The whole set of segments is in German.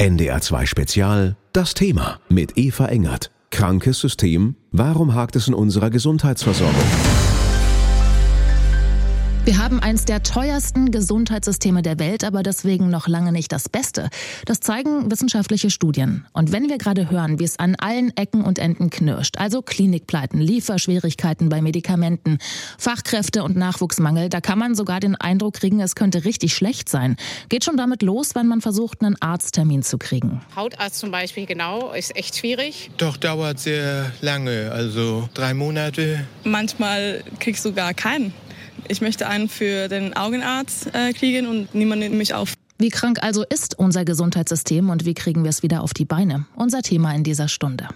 NDR2 Spezial Das Thema mit Eva Engert. Krankes System? Warum hakt es in unserer Gesundheitsversorgung? Wir haben eins der teuersten Gesundheitssysteme der Welt, aber deswegen noch lange nicht das Beste. Das zeigen wissenschaftliche Studien. Und wenn wir gerade hören, wie es an allen Ecken und Enden knirscht, also Klinikpleiten, Lieferschwierigkeiten bei Medikamenten, Fachkräfte und Nachwuchsmangel, da kann man sogar den Eindruck kriegen, es könnte richtig schlecht sein. Geht schon damit los, wenn man versucht, einen Arzttermin zu kriegen. Hautarzt zum Beispiel, genau, ist echt schwierig. Doch dauert sehr lange, also drei Monate. Manchmal kriegst du gar keinen. Ich möchte einen für den Augenarzt äh, kriegen und niemand nimmt mich auf. Wie krank also ist unser Gesundheitssystem und wie kriegen wir es wieder auf die Beine? Unser Thema in dieser Stunde.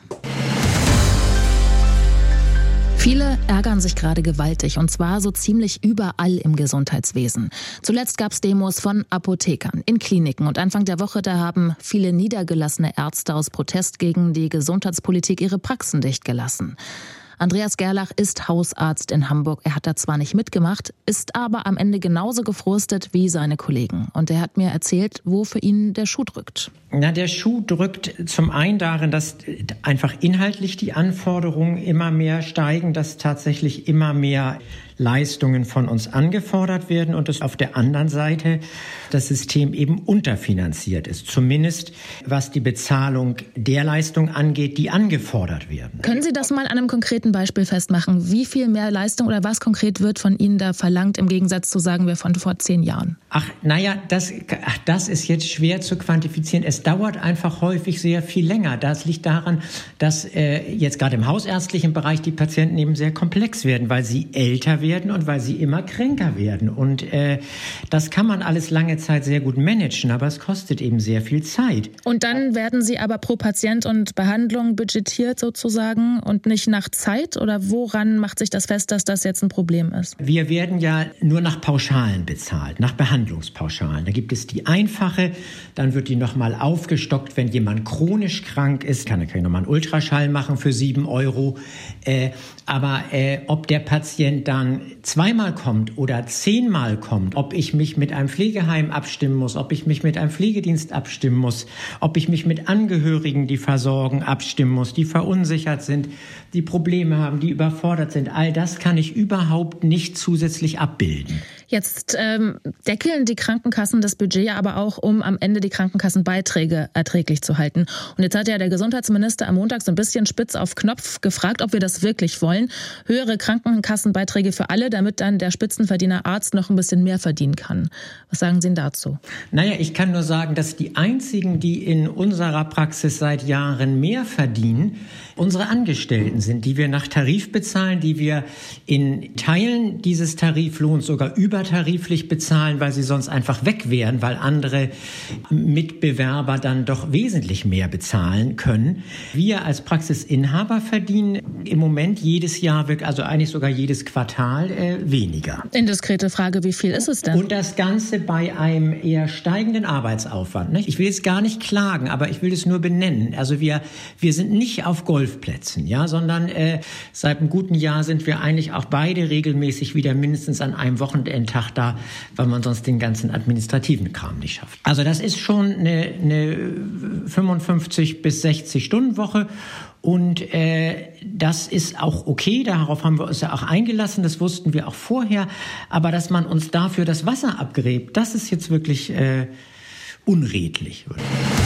Viele ärgern sich gerade gewaltig und zwar so ziemlich überall im Gesundheitswesen. Zuletzt gab es Demos von Apothekern in Kliniken und Anfang der Woche da haben viele niedergelassene Ärzte aus Protest gegen die Gesundheitspolitik ihre Praxen dicht gelassen. Andreas Gerlach ist Hausarzt in Hamburg. Er hat da zwar nicht mitgemacht, ist aber am Ende genauso gefrustet wie seine Kollegen. Und er hat mir erzählt, wo für ihn der Schuh drückt. Na, der Schuh drückt zum einen darin, dass einfach inhaltlich die Anforderungen immer mehr steigen, dass tatsächlich immer mehr Leistungen von uns angefordert werden und dass auf der anderen Seite das System eben unterfinanziert ist, zumindest was die Bezahlung der Leistung angeht, die angefordert werden. Können Sie das mal an einem konkreten Beispiel festmachen? Wie viel mehr Leistung oder was konkret wird von Ihnen da verlangt im Gegensatz zu, sagen wir, von vor zehn Jahren? Ach, naja, das, ach, das ist jetzt schwer zu quantifizieren. Es dauert einfach häufig sehr viel länger. Das liegt daran, dass äh, jetzt gerade im hausärztlichen Bereich die Patienten eben sehr komplex werden, weil sie älter werden und weil sie immer kränker werden. Und äh, das kann man alles lange Zeit sehr gut managen, aber es kostet eben sehr viel Zeit. Und dann werden sie aber pro Patient und Behandlung budgetiert sozusagen und nicht nach Zeit? Oder woran macht sich das fest, dass das jetzt ein Problem ist? Wir werden ja nur nach Pauschalen bezahlt, nach Behandlungspauschalen. Da gibt es die einfache, dann wird die nochmal aufgestockt, wenn jemand chronisch krank ist, kann er nochmal einen Ultraschall machen für sieben Euro. Äh, aber äh, ob der Patient dann zweimal kommt oder zehnmal kommt, ob ich mich mit einem Pflegeheim abstimmen muss, ob ich mich mit einem Pflegedienst abstimmen muss, ob ich mich mit Angehörigen, die versorgen, abstimmen muss, die verunsichert sind, die Probleme haben, die überfordert sind, all das kann ich überhaupt nicht zusätzlich abbilden. Jetzt ähm, deckeln die Krankenkassen das Budget aber auch, um am Ende die Krankenkassenbeiträge erträglich zu halten. Und jetzt hat ja der Gesundheitsminister am Montag so ein bisschen spitz auf Knopf gefragt, ob wir das wirklich wollen. Höhere Krankenkassenbeiträge für alle, damit dann der Spitzenverdiener Arzt noch ein bisschen mehr verdienen kann. Was sagen Sie denn dazu? Naja, ich kann nur sagen, dass die einzigen, die in unserer Praxis seit Jahren mehr verdienen, unsere Angestellten sind, die wir nach Tarif bezahlen, die wir in Teilen dieses Tariflohns sogar übertariflich bezahlen, weil sie sonst einfach weg wären, weil andere Mitbewerber dann doch wesentlich mehr bezahlen können. Wir als Praxisinhaber verdienen im Moment jedes Jahr, also eigentlich sogar jedes Quartal äh, weniger. Indiskrete Frage, wie viel ist es denn? Und das Ganze bei einem eher steigenden Arbeitsaufwand. Nicht? Ich will jetzt gar nicht klagen, aber ich will es nur benennen. Also wir, wir sind nicht auf Gold Golfplätzen, ja, sondern äh, seit einem guten Jahr sind wir eigentlich auch beide regelmäßig wieder mindestens an einem Wochenendtag da, weil man sonst den ganzen administrativen Kram nicht schafft. Also das ist schon eine, eine 55 bis 60 Stunden Woche und äh, das ist auch okay, darauf haben wir uns ja auch eingelassen, das wussten wir auch vorher. Aber dass man uns dafür das Wasser abgräbt, das ist jetzt wirklich äh, unredlich. Sagen.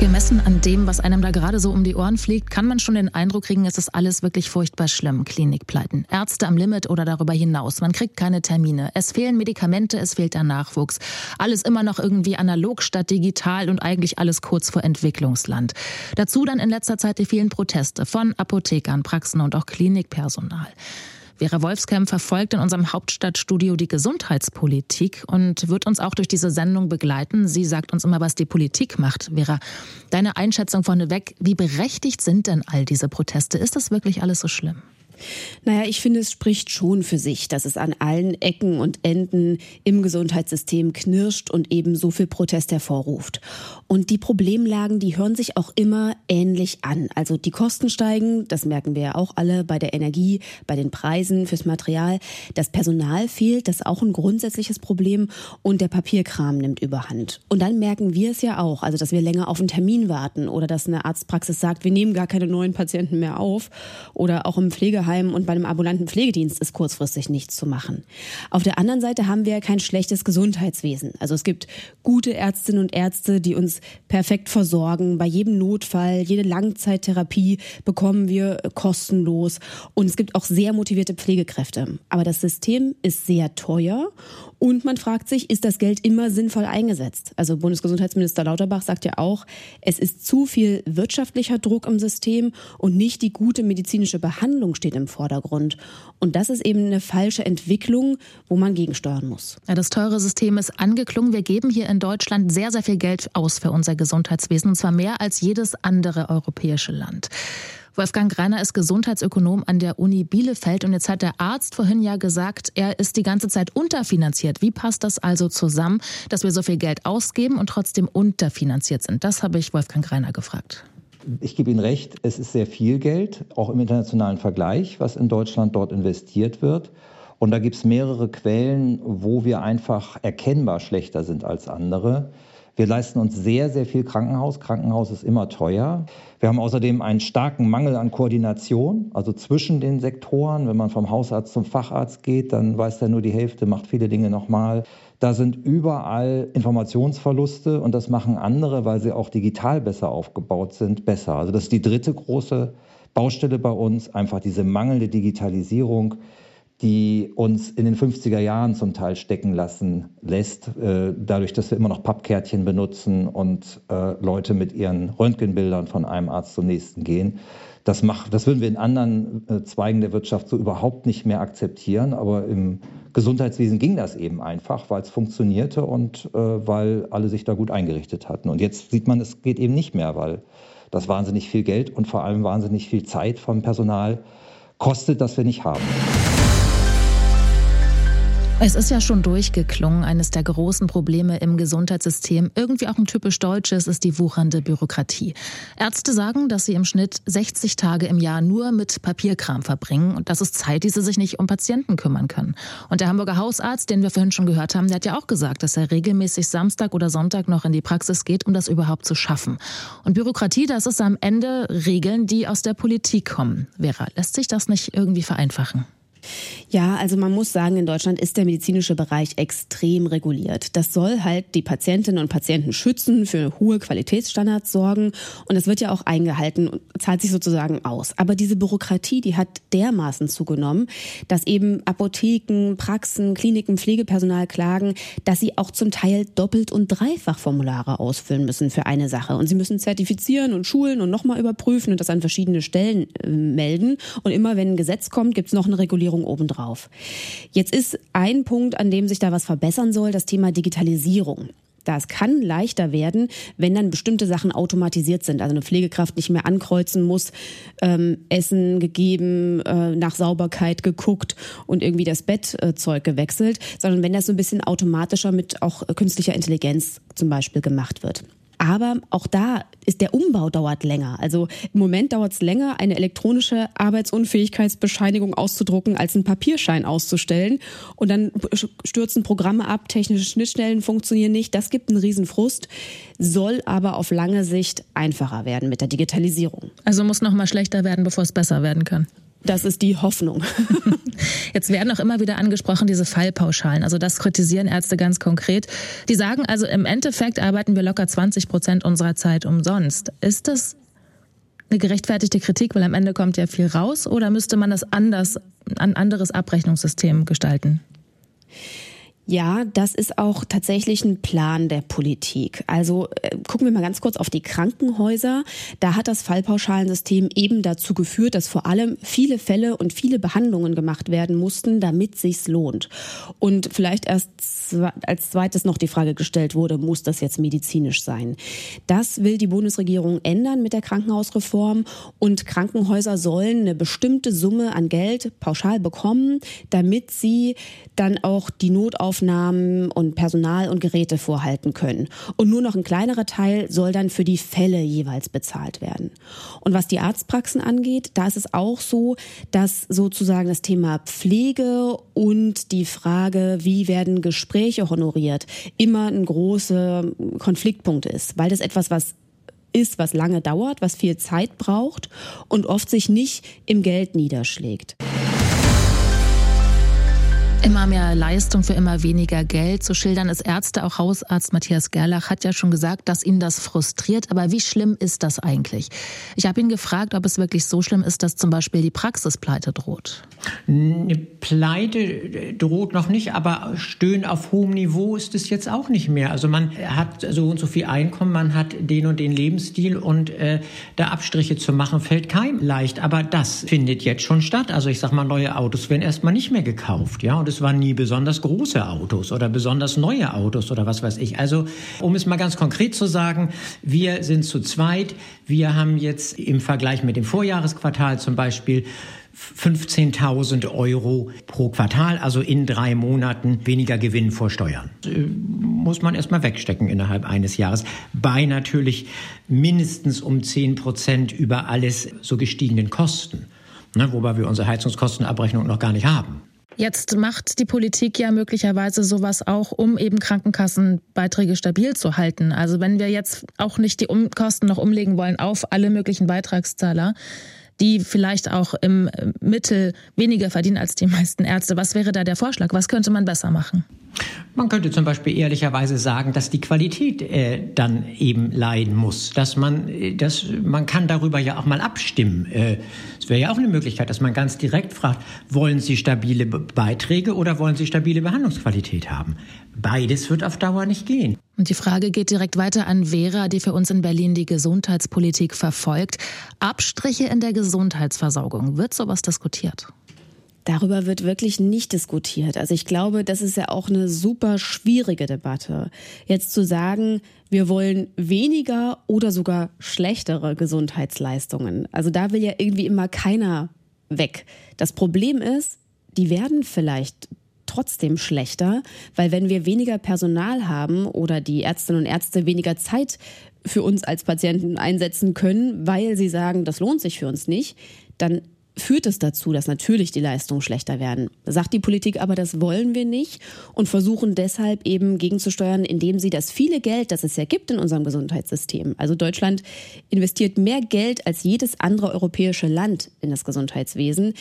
Gemessen an dem, was einem da gerade so um die Ohren fliegt, kann man schon den Eindruck kriegen, es ist alles wirklich furchtbar schlimm. Klinikpleiten, Ärzte am Limit oder darüber hinaus. Man kriegt keine Termine. Es fehlen Medikamente, es fehlt der Nachwuchs. Alles immer noch irgendwie analog statt digital und eigentlich alles kurz vor Entwicklungsland. Dazu dann in letzter Zeit die vielen Proteste von Apothekern, Praxen und auch Klinikpersonal. Vera Wolfskamp verfolgt in unserem Hauptstadtstudio die Gesundheitspolitik und wird uns auch durch diese Sendung begleiten. Sie sagt uns immer, was die Politik macht. Vera, deine Einschätzung vorneweg, wie berechtigt sind denn all diese Proteste? Ist das wirklich alles so schlimm? Naja, ich finde, es spricht schon für sich, dass es an allen Ecken und Enden im Gesundheitssystem knirscht und eben so viel Protest hervorruft. Und die Problemlagen, die hören sich auch immer ähnlich an. Also die Kosten steigen, das merken wir ja auch alle bei der Energie, bei den Preisen fürs Material. Das Personal fehlt, das ist auch ein grundsätzliches Problem. Und der Papierkram nimmt überhand. Und dann merken wir es ja auch, also dass wir länger auf einen Termin warten oder dass eine Arztpraxis sagt, wir nehmen gar keine neuen Patienten mehr auf. Oder auch im Pflegeheim und bei einem ambulanten Pflegedienst ist kurzfristig nichts zu machen. Auf der anderen Seite haben wir kein schlechtes Gesundheitswesen. Also es gibt gute Ärztinnen und Ärzte, die uns perfekt versorgen. Bei jedem Notfall, jede Langzeittherapie bekommen wir kostenlos. Und es gibt auch sehr motivierte Pflegekräfte. Aber das System ist sehr teuer und man fragt sich, ist das Geld immer sinnvoll eingesetzt? Also Bundesgesundheitsminister Lauterbach sagt ja auch, es ist zu viel wirtschaftlicher Druck im System und nicht die gute medizinische Behandlung steht im Vordergrund. Und das ist eben eine falsche Entwicklung, wo man gegensteuern muss. Ja, das teure System ist angeklungen. Wir geben hier in Deutschland sehr, sehr viel Geld aus für unser Gesundheitswesen, und zwar mehr als jedes andere europäische Land. Wolfgang Greiner ist Gesundheitsökonom an der Uni Bielefeld und jetzt hat der Arzt vorhin ja gesagt, er ist die ganze Zeit unterfinanziert. Wie passt das also zusammen, dass wir so viel Geld ausgeben und trotzdem unterfinanziert sind? Das habe ich Wolfgang Greiner gefragt. Ich gebe Ihnen recht, es ist sehr viel Geld, auch im internationalen Vergleich, was in Deutschland dort investiert wird. Und da gibt es mehrere Quellen, wo wir einfach erkennbar schlechter sind als andere. Wir leisten uns sehr, sehr viel Krankenhaus. Krankenhaus ist immer teuer. Wir haben außerdem einen starken Mangel an Koordination, also zwischen den Sektoren. Wenn man vom Hausarzt zum Facharzt geht, dann weiß er nur die Hälfte, macht viele Dinge nochmal. Da sind überall Informationsverluste und das machen andere, weil sie auch digital besser aufgebaut sind, besser. Also das ist die dritte große Baustelle bei uns, einfach diese mangelnde Digitalisierung die uns in den 50er Jahren zum Teil stecken lassen lässt, äh, dadurch, dass wir immer noch Pappkärtchen benutzen und äh, Leute mit ihren Röntgenbildern von einem Arzt zum nächsten gehen. Das, macht, das würden wir in anderen äh, Zweigen der Wirtschaft so überhaupt nicht mehr akzeptieren, aber im Gesundheitswesen ging das eben einfach, weil es funktionierte und weil alle sich da gut eingerichtet hatten. Und jetzt sieht man, es geht eben nicht mehr, weil das wahnsinnig viel Geld und vor allem wahnsinnig viel Zeit vom Personal kostet, das wir nicht haben. Es ist ja schon durchgeklungen, eines der großen Probleme im Gesundheitssystem, irgendwie auch ein typisch deutsches, ist die wuchernde Bürokratie. Ärzte sagen, dass sie im Schnitt 60 Tage im Jahr nur mit Papierkram verbringen und das ist Zeit, die sie sich nicht um Patienten kümmern können. Und der Hamburger Hausarzt, den wir vorhin schon gehört haben, der hat ja auch gesagt, dass er regelmäßig Samstag oder Sonntag noch in die Praxis geht, um das überhaupt zu schaffen. Und Bürokratie, das ist am Ende Regeln, die aus der Politik kommen. Vera, lässt sich das nicht irgendwie vereinfachen? Ja, also man muss sagen, in Deutschland ist der medizinische Bereich extrem reguliert. Das soll halt die Patientinnen und Patienten schützen, für hohe Qualitätsstandards sorgen und das wird ja auch eingehalten und zahlt sich sozusagen aus. Aber diese Bürokratie, die hat dermaßen zugenommen, dass eben Apotheken, Praxen, Kliniken, Pflegepersonal klagen, dass sie auch zum Teil doppelt und dreifach Formulare ausfüllen müssen für eine Sache und sie müssen zertifizieren und schulen und nochmal überprüfen und das an verschiedene Stellen äh, melden und immer wenn ein Gesetz kommt, gibt es noch eine Regulierung Digitalisierung obendrauf. Jetzt ist ein Punkt, an dem sich da was verbessern soll, das Thema Digitalisierung. Das kann leichter werden, wenn dann bestimmte Sachen automatisiert sind. Also eine Pflegekraft nicht mehr ankreuzen muss, ähm, Essen gegeben, äh, nach Sauberkeit geguckt und irgendwie das Bettzeug gewechselt, sondern wenn das so ein bisschen automatischer mit auch künstlicher Intelligenz zum Beispiel gemacht wird. Aber auch da ist der Umbau dauert länger. Also im Moment dauert es länger, eine elektronische Arbeitsunfähigkeitsbescheinigung auszudrucken, als einen Papierschein auszustellen. Und dann stürzen Programme ab, technische Schnittstellen funktionieren nicht. Das gibt einen Riesenfrust, soll aber auf lange Sicht einfacher werden mit der Digitalisierung. Also muss noch mal schlechter werden, bevor es besser werden kann. Das ist die Hoffnung. Jetzt werden auch immer wieder angesprochen diese Fallpauschalen. Also das kritisieren Ärzte ganz konkret. Die sagen also im Endeffekt arbeiten wir locker 20 Prozent unserer Zeit umsonst. Ist das eine gerechtfertigte Kritik, weil am Ende kommt ja viel raus, oder müsste man das anders, ein anderes Abrechnungssystem gestalten? Ja, das ist auch tatsächlich ein Plan der Politik. Also äh, gucken wir mal ganz kurz auf die Krankenhäuser. Da hat das Fallpauschalensystem eben dazu geführt, dass vor allem viele Fälle und viele Behandlungen gemacht werden mussten, damit sich's lohnt. Und vielleicht erst als zweites noch die Frage gestellt wurde, muss das jetzt medizinisch sein? Das will die Bundesregierung ändern mit der Krankenhausreform und Krankenhäuser sollen eine bestimmte Summe an Geld pauschal bekommen, damit sie dann auch die Notauf Aufnahmen und Personal und Geräte vorhalten können. Und nur noch ein kleinerer Teil soll dann für die Fälle jeweils bezahlt werden. Und was die Arztpraxen angeht, da ist es auch so, dass sozusagen das Thema Pflege und die Frage, wie werden Gespräche honoriert, immer ein großer Konfliktpunkt ist, weil das etwas, was ist, was lange dauert, was viel Zeit braucht und oft sich nicht im Geld niederschlägt. Immer mehr Leistung für immer weniger Geld. Zu schildern ist Ärzte, auch Hausarzt Matthias Gerlach hat ja schon gesagt, dass ihn das frustriert. Aber wie schlimm ist das eigentlich? Ich habe ihn gefragt, ob es wirklich so schlimm ist, dass zum Beispiel die Praxispleite droht. Eine Pleite droht noch nicht, aber Stöhnen auf hohem Niveau ist es jetzt auch nicht mehr. Also man hat so und so viel Einkommen, man hat den und den Lebensstil und äh, da Abstriche zu machen fällt keinem leicht. Aber das findet jetzt schon statt. Also ich sag mal, neue Autos werden erstmal nicht mehr gekauft, ja. Und es waren nie besonders große Autos oder besonders neue Autos oder was weiß ich. Also, um es mal ganz konkret zu sagen, wir sind zu zweit. Wir haben jetzt im Vergleich mit dem Vorjahresquartal zum Beispiel 15.000 Euro pro Quartal, also in drei Monaten weniger Gewinn vor Steuern. Äh, muss man erstmal wegstecken innerhalb eines Jahres. Bei natürlich mindestens um 10 Prozent über alles so gestiegenen Kosten. Ne, wobei wir unsere Heizungskostenabrechnung noch gar nicht haben. Jetzt macht die Politik ja möglicherweise sowas auch, um eben Krankenkassenbeiträge stabil zu halten. Also wenn wir jetzt auch nicht die Kosten noch umlegen wollen auf alle möglichen Beitragszahler, die vielleicht auch im Mittel weniger verdienen als die meisten Ärzte. Was wäre da der Vorschlag? Was könnte man besser machen? Man könnte zum Beispiel ehrlicherweise sagen, dass die Qualität äh, dann eben leiden muss. Dass man, äh, dass man kann darüber ja auch mal abstimmen. Äh, es wäre ja auch eine Möglichkeit, dass man ganz direkt fragt, wollen Sie stabile Beiträge oder wollen Sie stabile Behandlungsqualität haben? Beides wird auf Dauer nicht gehen. Und die Frage geht direkt weiter an Vera, die für uns in Berlin die Gesundheitspolitik verfolgt. Abstriche in der Gesundheitsversorgung. Wird sowas diskutiert? Darüber wird wirklich nicht diskutiert. Also ich glaube, das ist ja auch eine super schwierige Debatte. Jetzt zu sagen, wir wollen weniger oder sogar schlechtere Gesundheitsleistungen. Also da will ja irgendwie immer keiner weg. Das Problem ist, die werden vielleicht trotzdem schlechter, weil wenn wir weniger Personal haben oder die Ärztinnen und Ärzte weniger Zeit für uns als Patienten einsetzen können, weil sie sagen, das lohnt sich für uns nicht, dann führt es dazu, dass natürlich die Leistungen schlechter werden. Sagt die Politik aber, das wollen wir nicht und versuchen deshalb eben gegenzusteuern, indem sie das viele Geld, das es ja gibt in unserem Gesundheitssystem, also Deutschland investiert mehr Geld als jedes andere europäische Land in das Gesundheitswesen,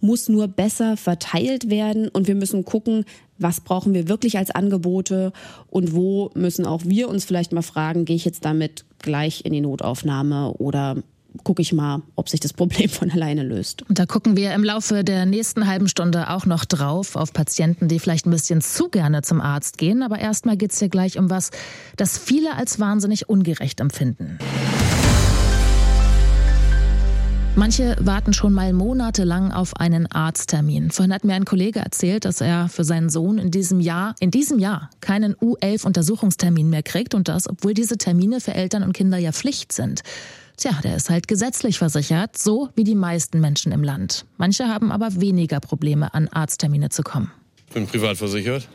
muss nur besser verteilt werden und wir müssen gucken, was brauchen wir wirklich als Angebote und wo müssen auch wir uns vielleicht mal fragen, gehe ich jetzt damit gleich in die Notaufnahme oder gucke ich mal, ob sich das Problem von alleine löst. Und da gucken wir im Laufe der nächsten halben Stunde auch noch drauf auf Patienten, die vielleicht ein bisschen zu gerne zum Arzt gehen. Aber erstmal geht es hier gleich um was, das viele als wahnsinnig ungerecht empfinden. Manche warten schon mal monatelang auf einen Arzttermin. Vorhin hat mir ein Kollege erzählt, dass er für seinen Sohn in diesem Jahr, in diesem Jahr keinen U11-Untersuchungstermin mehr kriegt und das, obwohl diese Termine für Eltern und Kinder ja Pflicht sind. Tja, der ist halt gesetzlich versichert, so wie die meisten Menschen im Land. Manche haben aber weniger Probleme, an Arzttermine zu kommen. Ich bin privat versichert.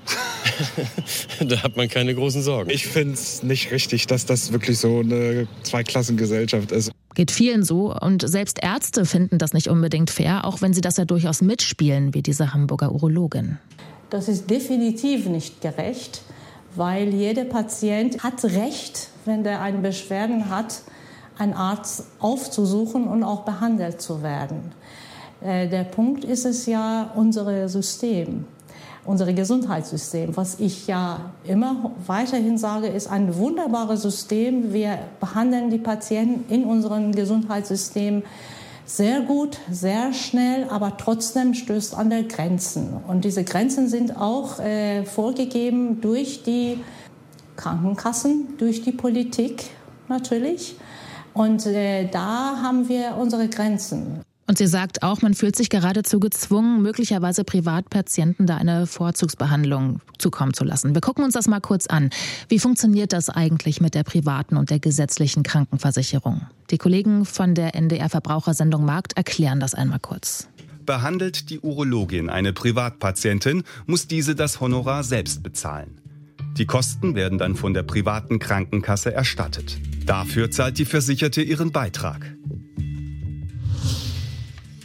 da hat man keine großen Sorgen. Ich finde es nicht richtig, dass das wirklich so eine Zweiklassengesellschaft ist. Geht vielen so und selbst Ärzte finden das nicht unbedingt fair, auch wenn sie das ja durchaus mitspielen, wie diese Hamburger Urologin. Das ist definitiv nicht gerecht, weil jeder Patient hat Recht, wenn der eine Beschwerden hat, einen Arzt aufzusuchen und auch behandelt zu werden. Äh, der Punkt ist es ja, unser System, unser Gesundheitssystem, was ich ja immer weiterhin sage, ist ein wunderbares System. Wir behandeln die Patienten in unserem Gesundheitssystem sehr gut, sehr schnell, aber trotzdem stößt an der Grenzen. Und diese Grenzen sind auch äh, vorgegeben durch die Krankenkassen, durch die Politik natürlich. Und äh, da haben wir unsere Grenzen. Und sie sagt auch, man fühlt sich geradezu gezwungen, möglicherweise Privatpatienten da eine Vorzugsbehandlung zukommen zu lassen. Wir gucken uns das mal kurz an. Wie funktioniert das eigentlich mit der privaten und der gesetzlichen Krankenversicherung? Die Kollegen von der NDR Verbrauchersendung Markt erklären das einmal kurz. Behandelt die Urologin eine Privatpatientin, muss diese das Honorar selbst bezahlen. Die Kosten werden dann von der privaten Krankenkasse erstattet. Dafür zahlt die Versicherte ihren Beitrag.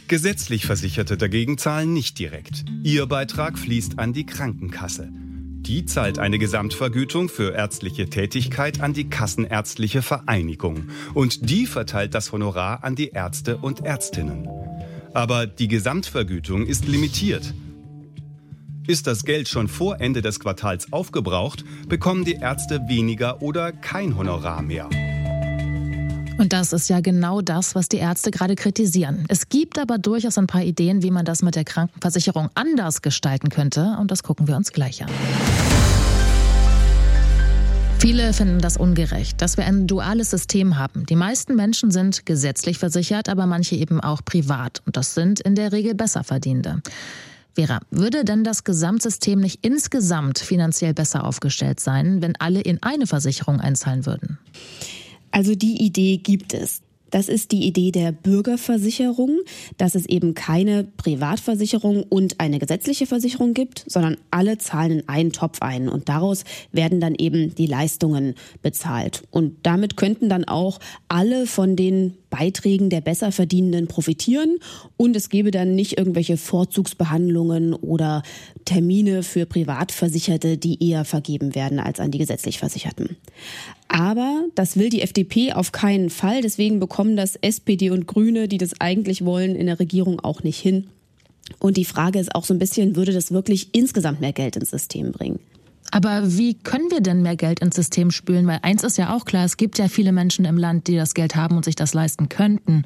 Gesetzlich Versicherte dagegen zahlen nicht direkt. Ihr Beitrag fließt an die Krankenkasse. Die zahlt eine Gesamtvergütung für ärztliche Tätigkeit an die Kassenärztliche Vereinigung. Und die verteilt das Honorar an die Ärzte und Ärztinnen. Aber die Gesamtvergütung ist limitiert. Ist das Geld schon vor Ende des Quartals aufgebraucht, bekommen die Ärzte weniger oder kein Honorar mehr. Und das ist ja genau das, was die Ärzte gerade kritisieren. Es gibt aber durchaus ein paar Ideen, wie man das mit der Krankenversicherung anders gestalten könnte. Und das gucken wir uns gleich an. Viele finden das ungerecht, dass wir ein duales System haben. Die meisten Menschen sind gesetzlich versichert, aber manche eben auch privat. Und das sind in der Regel Besserverdienende. Vera, würde denn das Gesamtsystem nicht insgesamt finanziell besser aufgestellt sein, wenn alle in eine Versicherung einzahlen würden? Also die Idee gibt es. Das ist die Idee der Bürgerversicherung, dass es eben keine Privatversicherung und eine gesetzliche Versicherung gibt, sondern alle zahlen in einen Topf ein und daraus werden dann eben die Leistungen bezahlt. Und damit könnten dann auch alle von den Beiträgen der Besserverdienenden profitieren und es gäbe dann nicht irgendwelche Vorzugsbehandlungen oder Termine für Privatversicherte, die eher vergeben werden als an die gesetzlich Versicherten. Aber das will die FDP auf keinen Fall. Deswegen bekommen das SPD und Grüne, die das eigentlich wollen, in der Regierung auch nicht hin. Und die Frage ist auch so ein bisschen, würde das wirklich insgesamt mehr Geld ins System bringen? Aber wie können wir denn mehr Geld ins System spülen? Weil eins ist ja auch klar, es gibt ja viele Menschen im Land, die das Geld haben und sich das leisten könnten.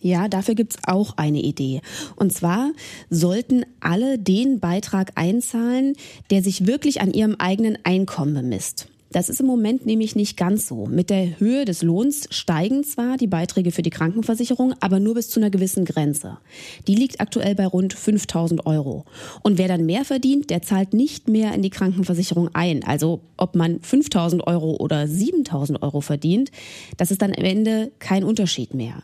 Ja, dafür gibt's auch eine Idee. Und zwar sollten alle den Beitrag einzahlen, der sich wirklich an ihrem eigenen Einkommen bemisst. Das ist im Moment nämlich nicht ganz so. Mit der Höhe des Lohns steigen zwar die Beiträge für die Krankenversicherung, aber nur bis zu einer gewissen Grenze. Die liegt aktuell bei rund 5000 Euro. Und wer dann mehr verdient, der zahlt nicht mehr in die Krankenversicherung ein. Also ob man 5000 Euro oder 7000 Euro verdient, das ist dann am Ende kein Unterschied mehr.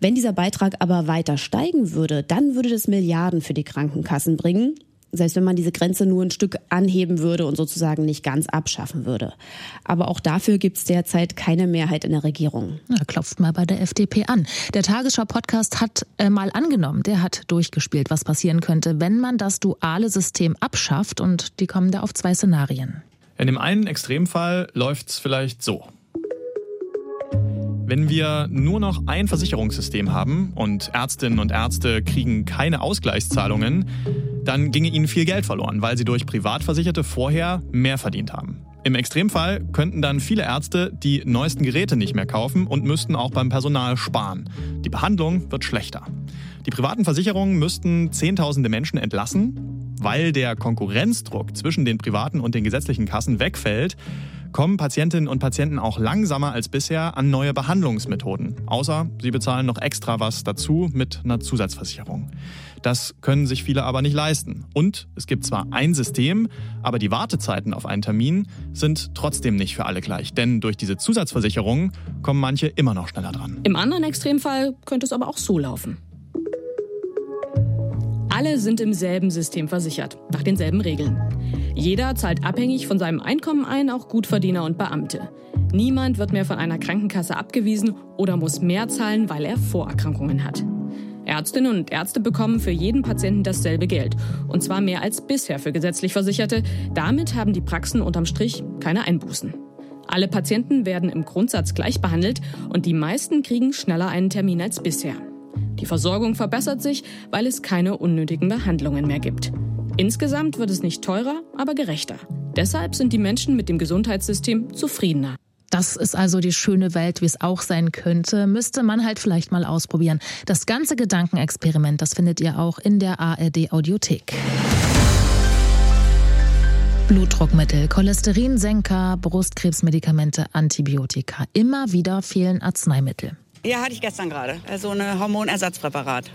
Wenn dieser Beitrag aber weiter steigen würde, dann würde das Milliarden für die Krankenkassen bringen selbst wenn man diese Grenze nur ein Stück anheben würde und sozusagen nicht ganz abschaffen würde. Aber auch dafür gibt es derzeit keine Mehrheit in der Regierung. Ja, klopft mal bei der FDP an. Der Tagesschau-Podcast hat äh, mal angenommen, der hat durchgespielt, was passieren könnte, wenn man das duale System abschafft. Und die kommen da auf zwei Szenarien. In dem einen Extremfall läuft es vielleicht so. Wenn wir nur noch ein Versicherungssystem haben und Ärztinnen und Ärzte kriegen keine Ausgleichszahlungen, dann ginge ihnen viel Geld verloren, weil sie durch Privatversicherte vorher mehr verdient haben. Im Extremfall könnten dann viele Ärzte die neuesten Geräte nicht mehr kaufen und müssten auch beim Personal sparen. Die Behandlung wird schlechter. Die privaten Versicherungen müssten Zehntausende Menschen entlassen, weil der Konkurrenzdruck zwischen den privaten und den gesetzlichen Kassen wegfällt kommen Patientinnen und Patienten auch langsamer als bisher an neue Behandlungsmethoden. Außer sie bezahlen noch extra was dazu mit einer Zusatzversicherung. Das können sich viele aber nicht leisten. Und es gibt zwar ein System, aber die Wartezeiten auf einen Termin sind trotzdem nicht für alle gleich. Denn durch diese Zusatzversicherung kommen manche immer noch schneller dran. Im anderen Extremfall könnte es aber auch so laufen. Alle sind im selben System versichert, nach denselben Regeln. Jeder zahlt abhängig von seinem Einkommen ein, auch Gutverdiener und Beamte. Niemand wird mehr von einer Krankenkasse abgewiesen oder muss mehr zahlen, weil er Vorerkrankungen hat. Ärztinnen und Ärzte bekommen für jeden Patienten dasselbe Geld. Und zwar mehr als bisher für gesetzlich Versicherte. Damit haben die Praxen unterm Strich keine Einbußen. Alle Patienten werden im Grundsatz gleich behandelt und die meisten kriegen schneller einen Termin als bisher. Die Versorgung verbessert sich, weil es keine unnötigen Behandlungen mehr gibt. Insgesamt wird es nicht teurer, aber gerechter. Deshalb sind die Menschen mit dem Gesundheitssystem zufriedener. Das ist also die schöne Welt, wie es auch sein könnte. Müsste man halt vielleicht mal ausprobieren. Das ganze Gedankenexperiment, das findet ihr auch in der ARD Audiothek. Blutdruckmittel, Cholesterinsenker, Brustkrebsmedikamente, Antibiotika. Immer wieder fehlen Arzneimittel. Ja, hatte ich gestern gerade. So also ein Hormonersatzpräparat.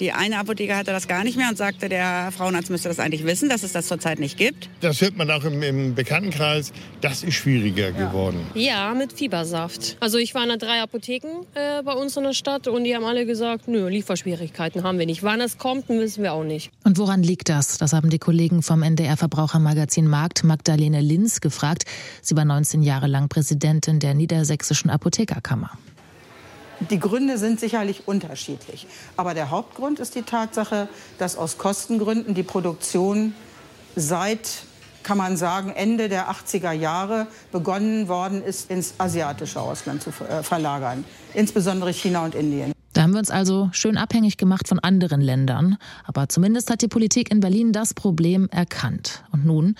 Die eine Apotheke hatte das gar nicht mehr und sagte, der Frauenarzt müsste das eigentlich wissen, dass es das zurzeit nicht gibt. Das hört man auch im, im Bekanntenkreis. Das ist schwieriger ja. geworden. Ja, mit Fiebersaft. Also ich war in drei Apotheken äh, bei uns in der Stadt und die haben alle gesagt, nö, Lieferschwierigkeiten haben wir nicht. Wann es kommt, wissen wir auch nicht. Und woran liegt das? Das haben die Kollegen vom NDR Verbrauchermagazin Markt Magdalene Linz gefragt. Sie war 19 Jahre lang Präsidentin der Niedersächsischen Apothekerkammer. Die Gründe sind sicherlich unterschiedlich. Aber der Hauptgrund ist die Tatsache, dass aus Kostengründen die Produktion seit, kann man sagen, Ende der 80er Jahre begonnen worden ist, ins asiatische Ausland zu äh, verlagern, insbesondere China und Indien. Da haben wir uns also schön abhängig gemacht von anderen Ländern. Aber zumindest hat die Politik in Berlin das Problem erkannt. Und nun,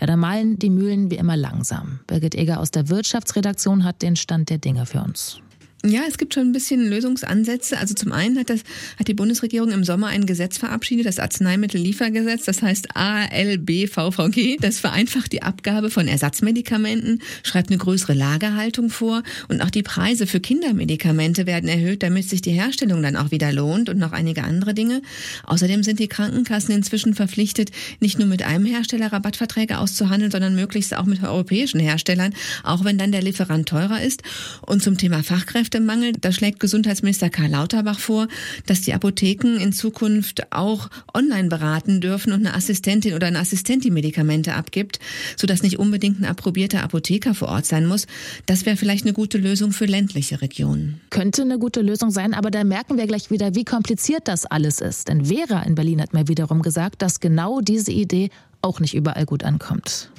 ja, da malen die Mühlen wie immer langsam. Birgit Eger aus der Wirtschaftsredaktion hat den Stand der Dinge für uns. Ja, es gibt schon ein bisschen Lösungsansätze. Also zum einen hat, das, hat die Bundesregierung im Sommer ein Gesetz verabschiedet, das Arzneimittelliefergesetz, das heißt ALBVVG. Das vereinfacht die Abgabe von Ersatzmedikamenten, schreibt eine größere Lagerhaltung vor und auch die Preise für Kindermedikamente werden erhöht, damit sich die Herstellung dann auch wieder lohnt und noch einige andere Dinge. Außerdem sind die Krankenkassen inzwischen verpflichtet, nicht nur mit einem Hersteller Rabattverträge auszuhandeln, sondern möglichst auch mit europäischen Herstellern, auch wenn dann der Lieferant teurer ist. Und zum Thema Fachkräfte Fachkräftemangel. Da schlägt Gesundheitsminister Karl Lauterbach vor, dass die Apotheken in Zukunft auch online beraten dürfen und eine Assistentin oder ein Assistent die Medikamente abgibt, sodass nicht unbedingt ein approbierter Apotheker vor Ort sein muss. Das wäre vielleicht eine gute Lösung für ländliche Regionen. Könnte eine gute Lösung sein, aber da merken wir gleich wieder, wie kompliziert das alles ist. Denn Vera in Berlin hat mir wiederum gesagt, dass genau diese Idee auch nicht überall gut ankommt.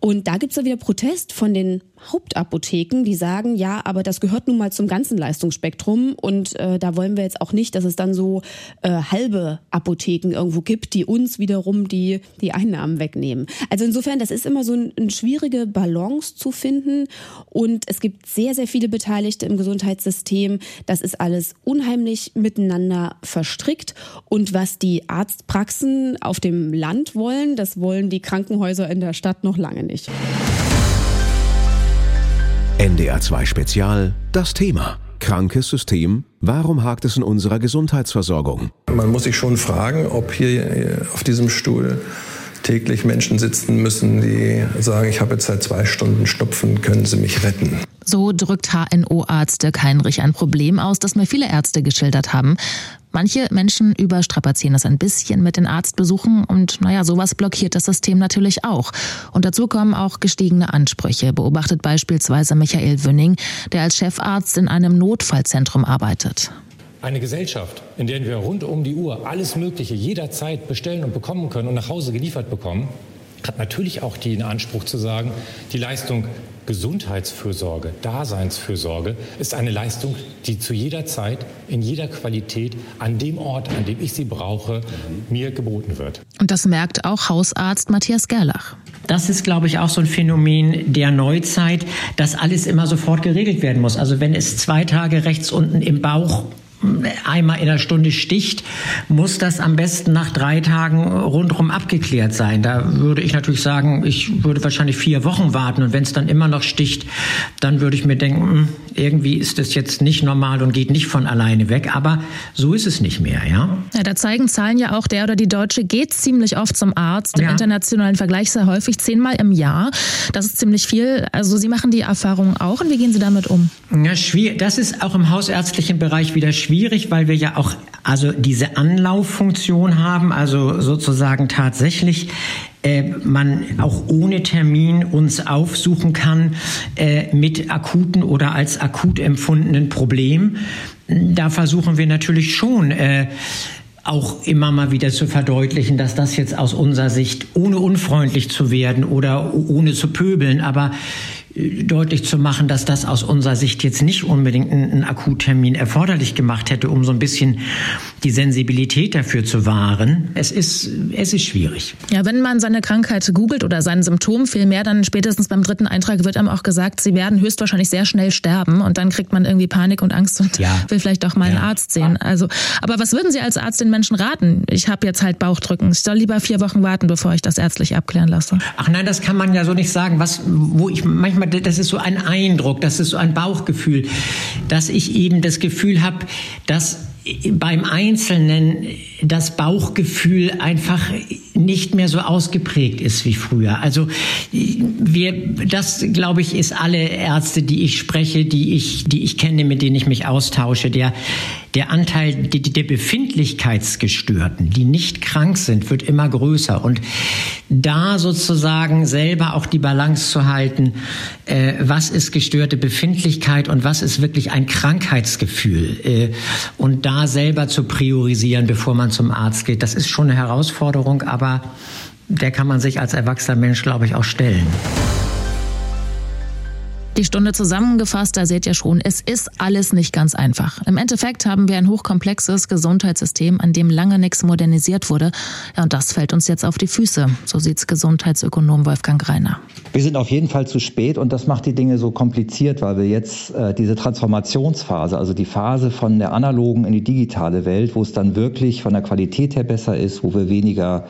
Und da gibt es ja wieder Protest von den Hauptapotheken, die sagen, ja, aber das gehört nun mal zum ganzen Leistungsspektrum und äh, da wollen wir jetzt auch nicht, dass es dann so äh, halbe Apotheken irgendwo gibt, die uns wiederum die, die Einnahmen wegnehmen. Also insofern, das ist immer so ein, eine schwierige Balance zu finden und es gibt sehr, sehr viele Beteiligte im Gesundheitssystem. Das ist alles unheimlich miteinander verstrickt und was die Arztpraxen auf dem Land wollen, das wollen die Krankenhäuser in der Stadt noch lange nicht. NDR 2 Spezial Das Thema Krankes System, warum hakt es in unserer Gesundheitsversorgung? Man muss sich schon fragen, ob hier auf diesem Stuhl täglich Menschen sitzen müssen, die sagen, ich habe jetzt seit zwei Stunden Schnupfen, können Sie mich retten. So drückt HNO-Arzt Dirk Heinrich ein Problem aus, das mir viele Ärzte geschildert haben. Manche Menschen überstrapazieren das ein bisschen mit den Arztbesuchen und naja, sowas blockiert das System natürlich auch. Und dazu kommen auch gestiegene Ansprüche, beobachtet beispielsweise Michael Wünning, der als Chefarzt in einem Notfallzentrum arbeitet. Eine Gesellschaft, in der wir rund um die Uhr alles Mögliche jederzeit bestellen und bekommen können und nach Hause geliefert bekommen, hat natürlich auch den Anspruch zu sagen, die Leistung Gesundheitsfürsorge, Daseinsfürsorge ist eine Leistung, die zu jeder Zeit, in jeder Qualität, an dem Ort, an dem ich sie brauche, mir geboten wird. Und das merkt auch Hausarzt Matthias Gerlach. Das ist, glaube ich, auch so ein Phänomen der Neuzeit, dass alles immer sofort geregelt werden muss. Also wenn es zwei Tage rechts unten im Bauch einmal in der Stunde sticht, muss das am besten nach drei Tagen rundherum abgeklärt sein. Da würde ich natürlich sagen, ich würde wahrscheinlich vier Wochen warten und wenn es dann immer noch sticht, dann würde ich mir denken, hm, irgendwie ist das jetzt nicht normal und geht nicht von alleine weg. Aber so ist es nicht mehr, ja. ja da zeigen Zahlen ja auch, der oder die Deutsche geht ziemlich oft zum Arzt, im ja. internationalen Vergleich sehr häufig, zehnmal im Jahr. Das ist ziemlich viel. Also Sie machen die Erfahrung auch und wie gehen Sie damit um? Ja, schwierig. Das ist auch im hausärztlichen Bereich wieder schwierig schwierig, weil wir ja auch also diese Anlauffunktion haben, also sozusagen tatsächlich äh, man auch ohne Termin uns aufsuchen kann äh, mit akuten oder als akut empfundenen Problemen. Da versuchen wir natürlich schon äh, auch immer mal wieder zu verdeutlichen, dass das jetzt aus unserer Sicht, ohne unfreundlich zu werden oder ohne zu pöbeln, aber deutlich zu machen, dass das aus unserer Sicht jetzt nicht unbedingt einen Akuttermin erforderlich gemacht hätte, um so ein bisschen die Sensibilität dafür zu wahren. Es ist, es ist schwierig. Ja, wenn man seine Krankheit googelt oder sein Symptom vielmehr, dann spätestens beim dritten Eintrag wird einem auch gesagt, sie werden höchstwahrscheinlich sehr schnell sterben und dann kriegt man irgendwie Panik und Angst und ja. will vielleicht auch mal ja. einen Arzt sehen. Also, aber was würden Sie als Arzt den Menschen raten? Ich habe jetzt halt Bauchdrücken. Ich soll lieber vier Wochen warten, bevor ich das ärztlich abklären lasse. Ach nein, das kann man ja so nicht sagen. Was, wo ich manchmal, das ist so ein Eindruck, das ist so ein Bauchgefühl, dass ich eben das Gefühl habe, dass beim Einzelnen das Bauchgefühl einfach nicht mehr so ausgeprägt ist wie früher. Also wir, das glaube ich, ist alle Ärzte, die ich spreche, die ich, die ich kenne, mit denen ich mich austausche. Der, der Anteil der Befindlichkeitsgestörten, die nicht krank sind, wird immer größer. Und da sozusagen selber auch die Balance zu halten, äh, was ist gestörte Befindlichkeit und was ist wirklich ein Krankheitsgefühl. Äh, und da selber zu priorisieren, bevor man zum Arzt geht, das ist schon eine Herausforderung, aber der kann man sich als erwachsener Mensch, glaube ich, auch stellen. Die Stunde zusammengefasst, da seht ihr schon, es ist alles nicht ganz einfach. Im Endeffekt haben wir ein hochkomplexes Gesundheitssystem, an dem lange nichts modernisiert wurde. Ja, und das fällt uns jetzt auf die Füße. So sieht's Gesundheitsökonom Wolfgang Reiner. Wir sind auf jeden Fall zu spät und das macht die Dinge so kompliziert, weil wir jetzt äh, diese Transformationsphase, also die Phase von der analogen in die digitale Welt, wo es dann wirklich von der Qualität her besser ist, wo wir weniger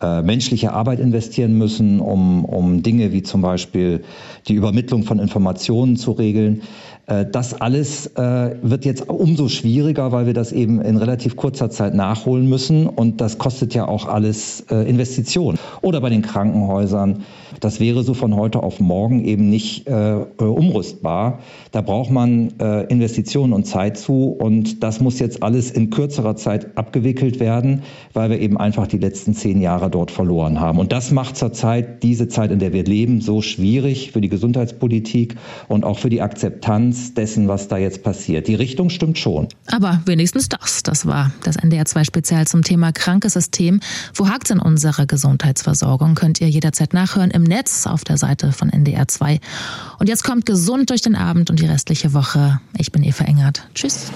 äh, menschliche Arbeit investieren müssen, um, um Dinge wie zum Beispiel die Übermittlung von Informationen zu regeln. Äh, das alles äh, wird jetzt umso schwieriger, weil wir das eben in relativ kurzer Zeit nachholen müssen. Und das kostet ja auch alles äh, Investitionen. Oder bei den Krankenhäusern. Das wäre so von heute auf morgen eben nicht umrüstbar. Da braucht man Investitionen und Zeit zu. Und das muss jetzt alles in kürzerer Zeit abgewickelt werden, weil wir eben einfach die letzten zehn Jahre dort verloren haben. Und das macht zurzeit diese Zeit, in der wir leben, so schwierig für die Gesundheitspolitik und auch für die Akzeptanz Essenz dessen, was da jetzt passiert. Die Richtung stimmt schon. Aber wenigstens das. Das war das NDR 2 Spezial zum Thema krankes System. Wo hakt in unserer Gesundheitsversorgung? Könnt ihr jederzeit nachhören im Netz auf der Seite von NDR 2. Und jetzt kommt gesund durch den Abend und die restliche Woche. Ich bin Eva Engert. Tschüss.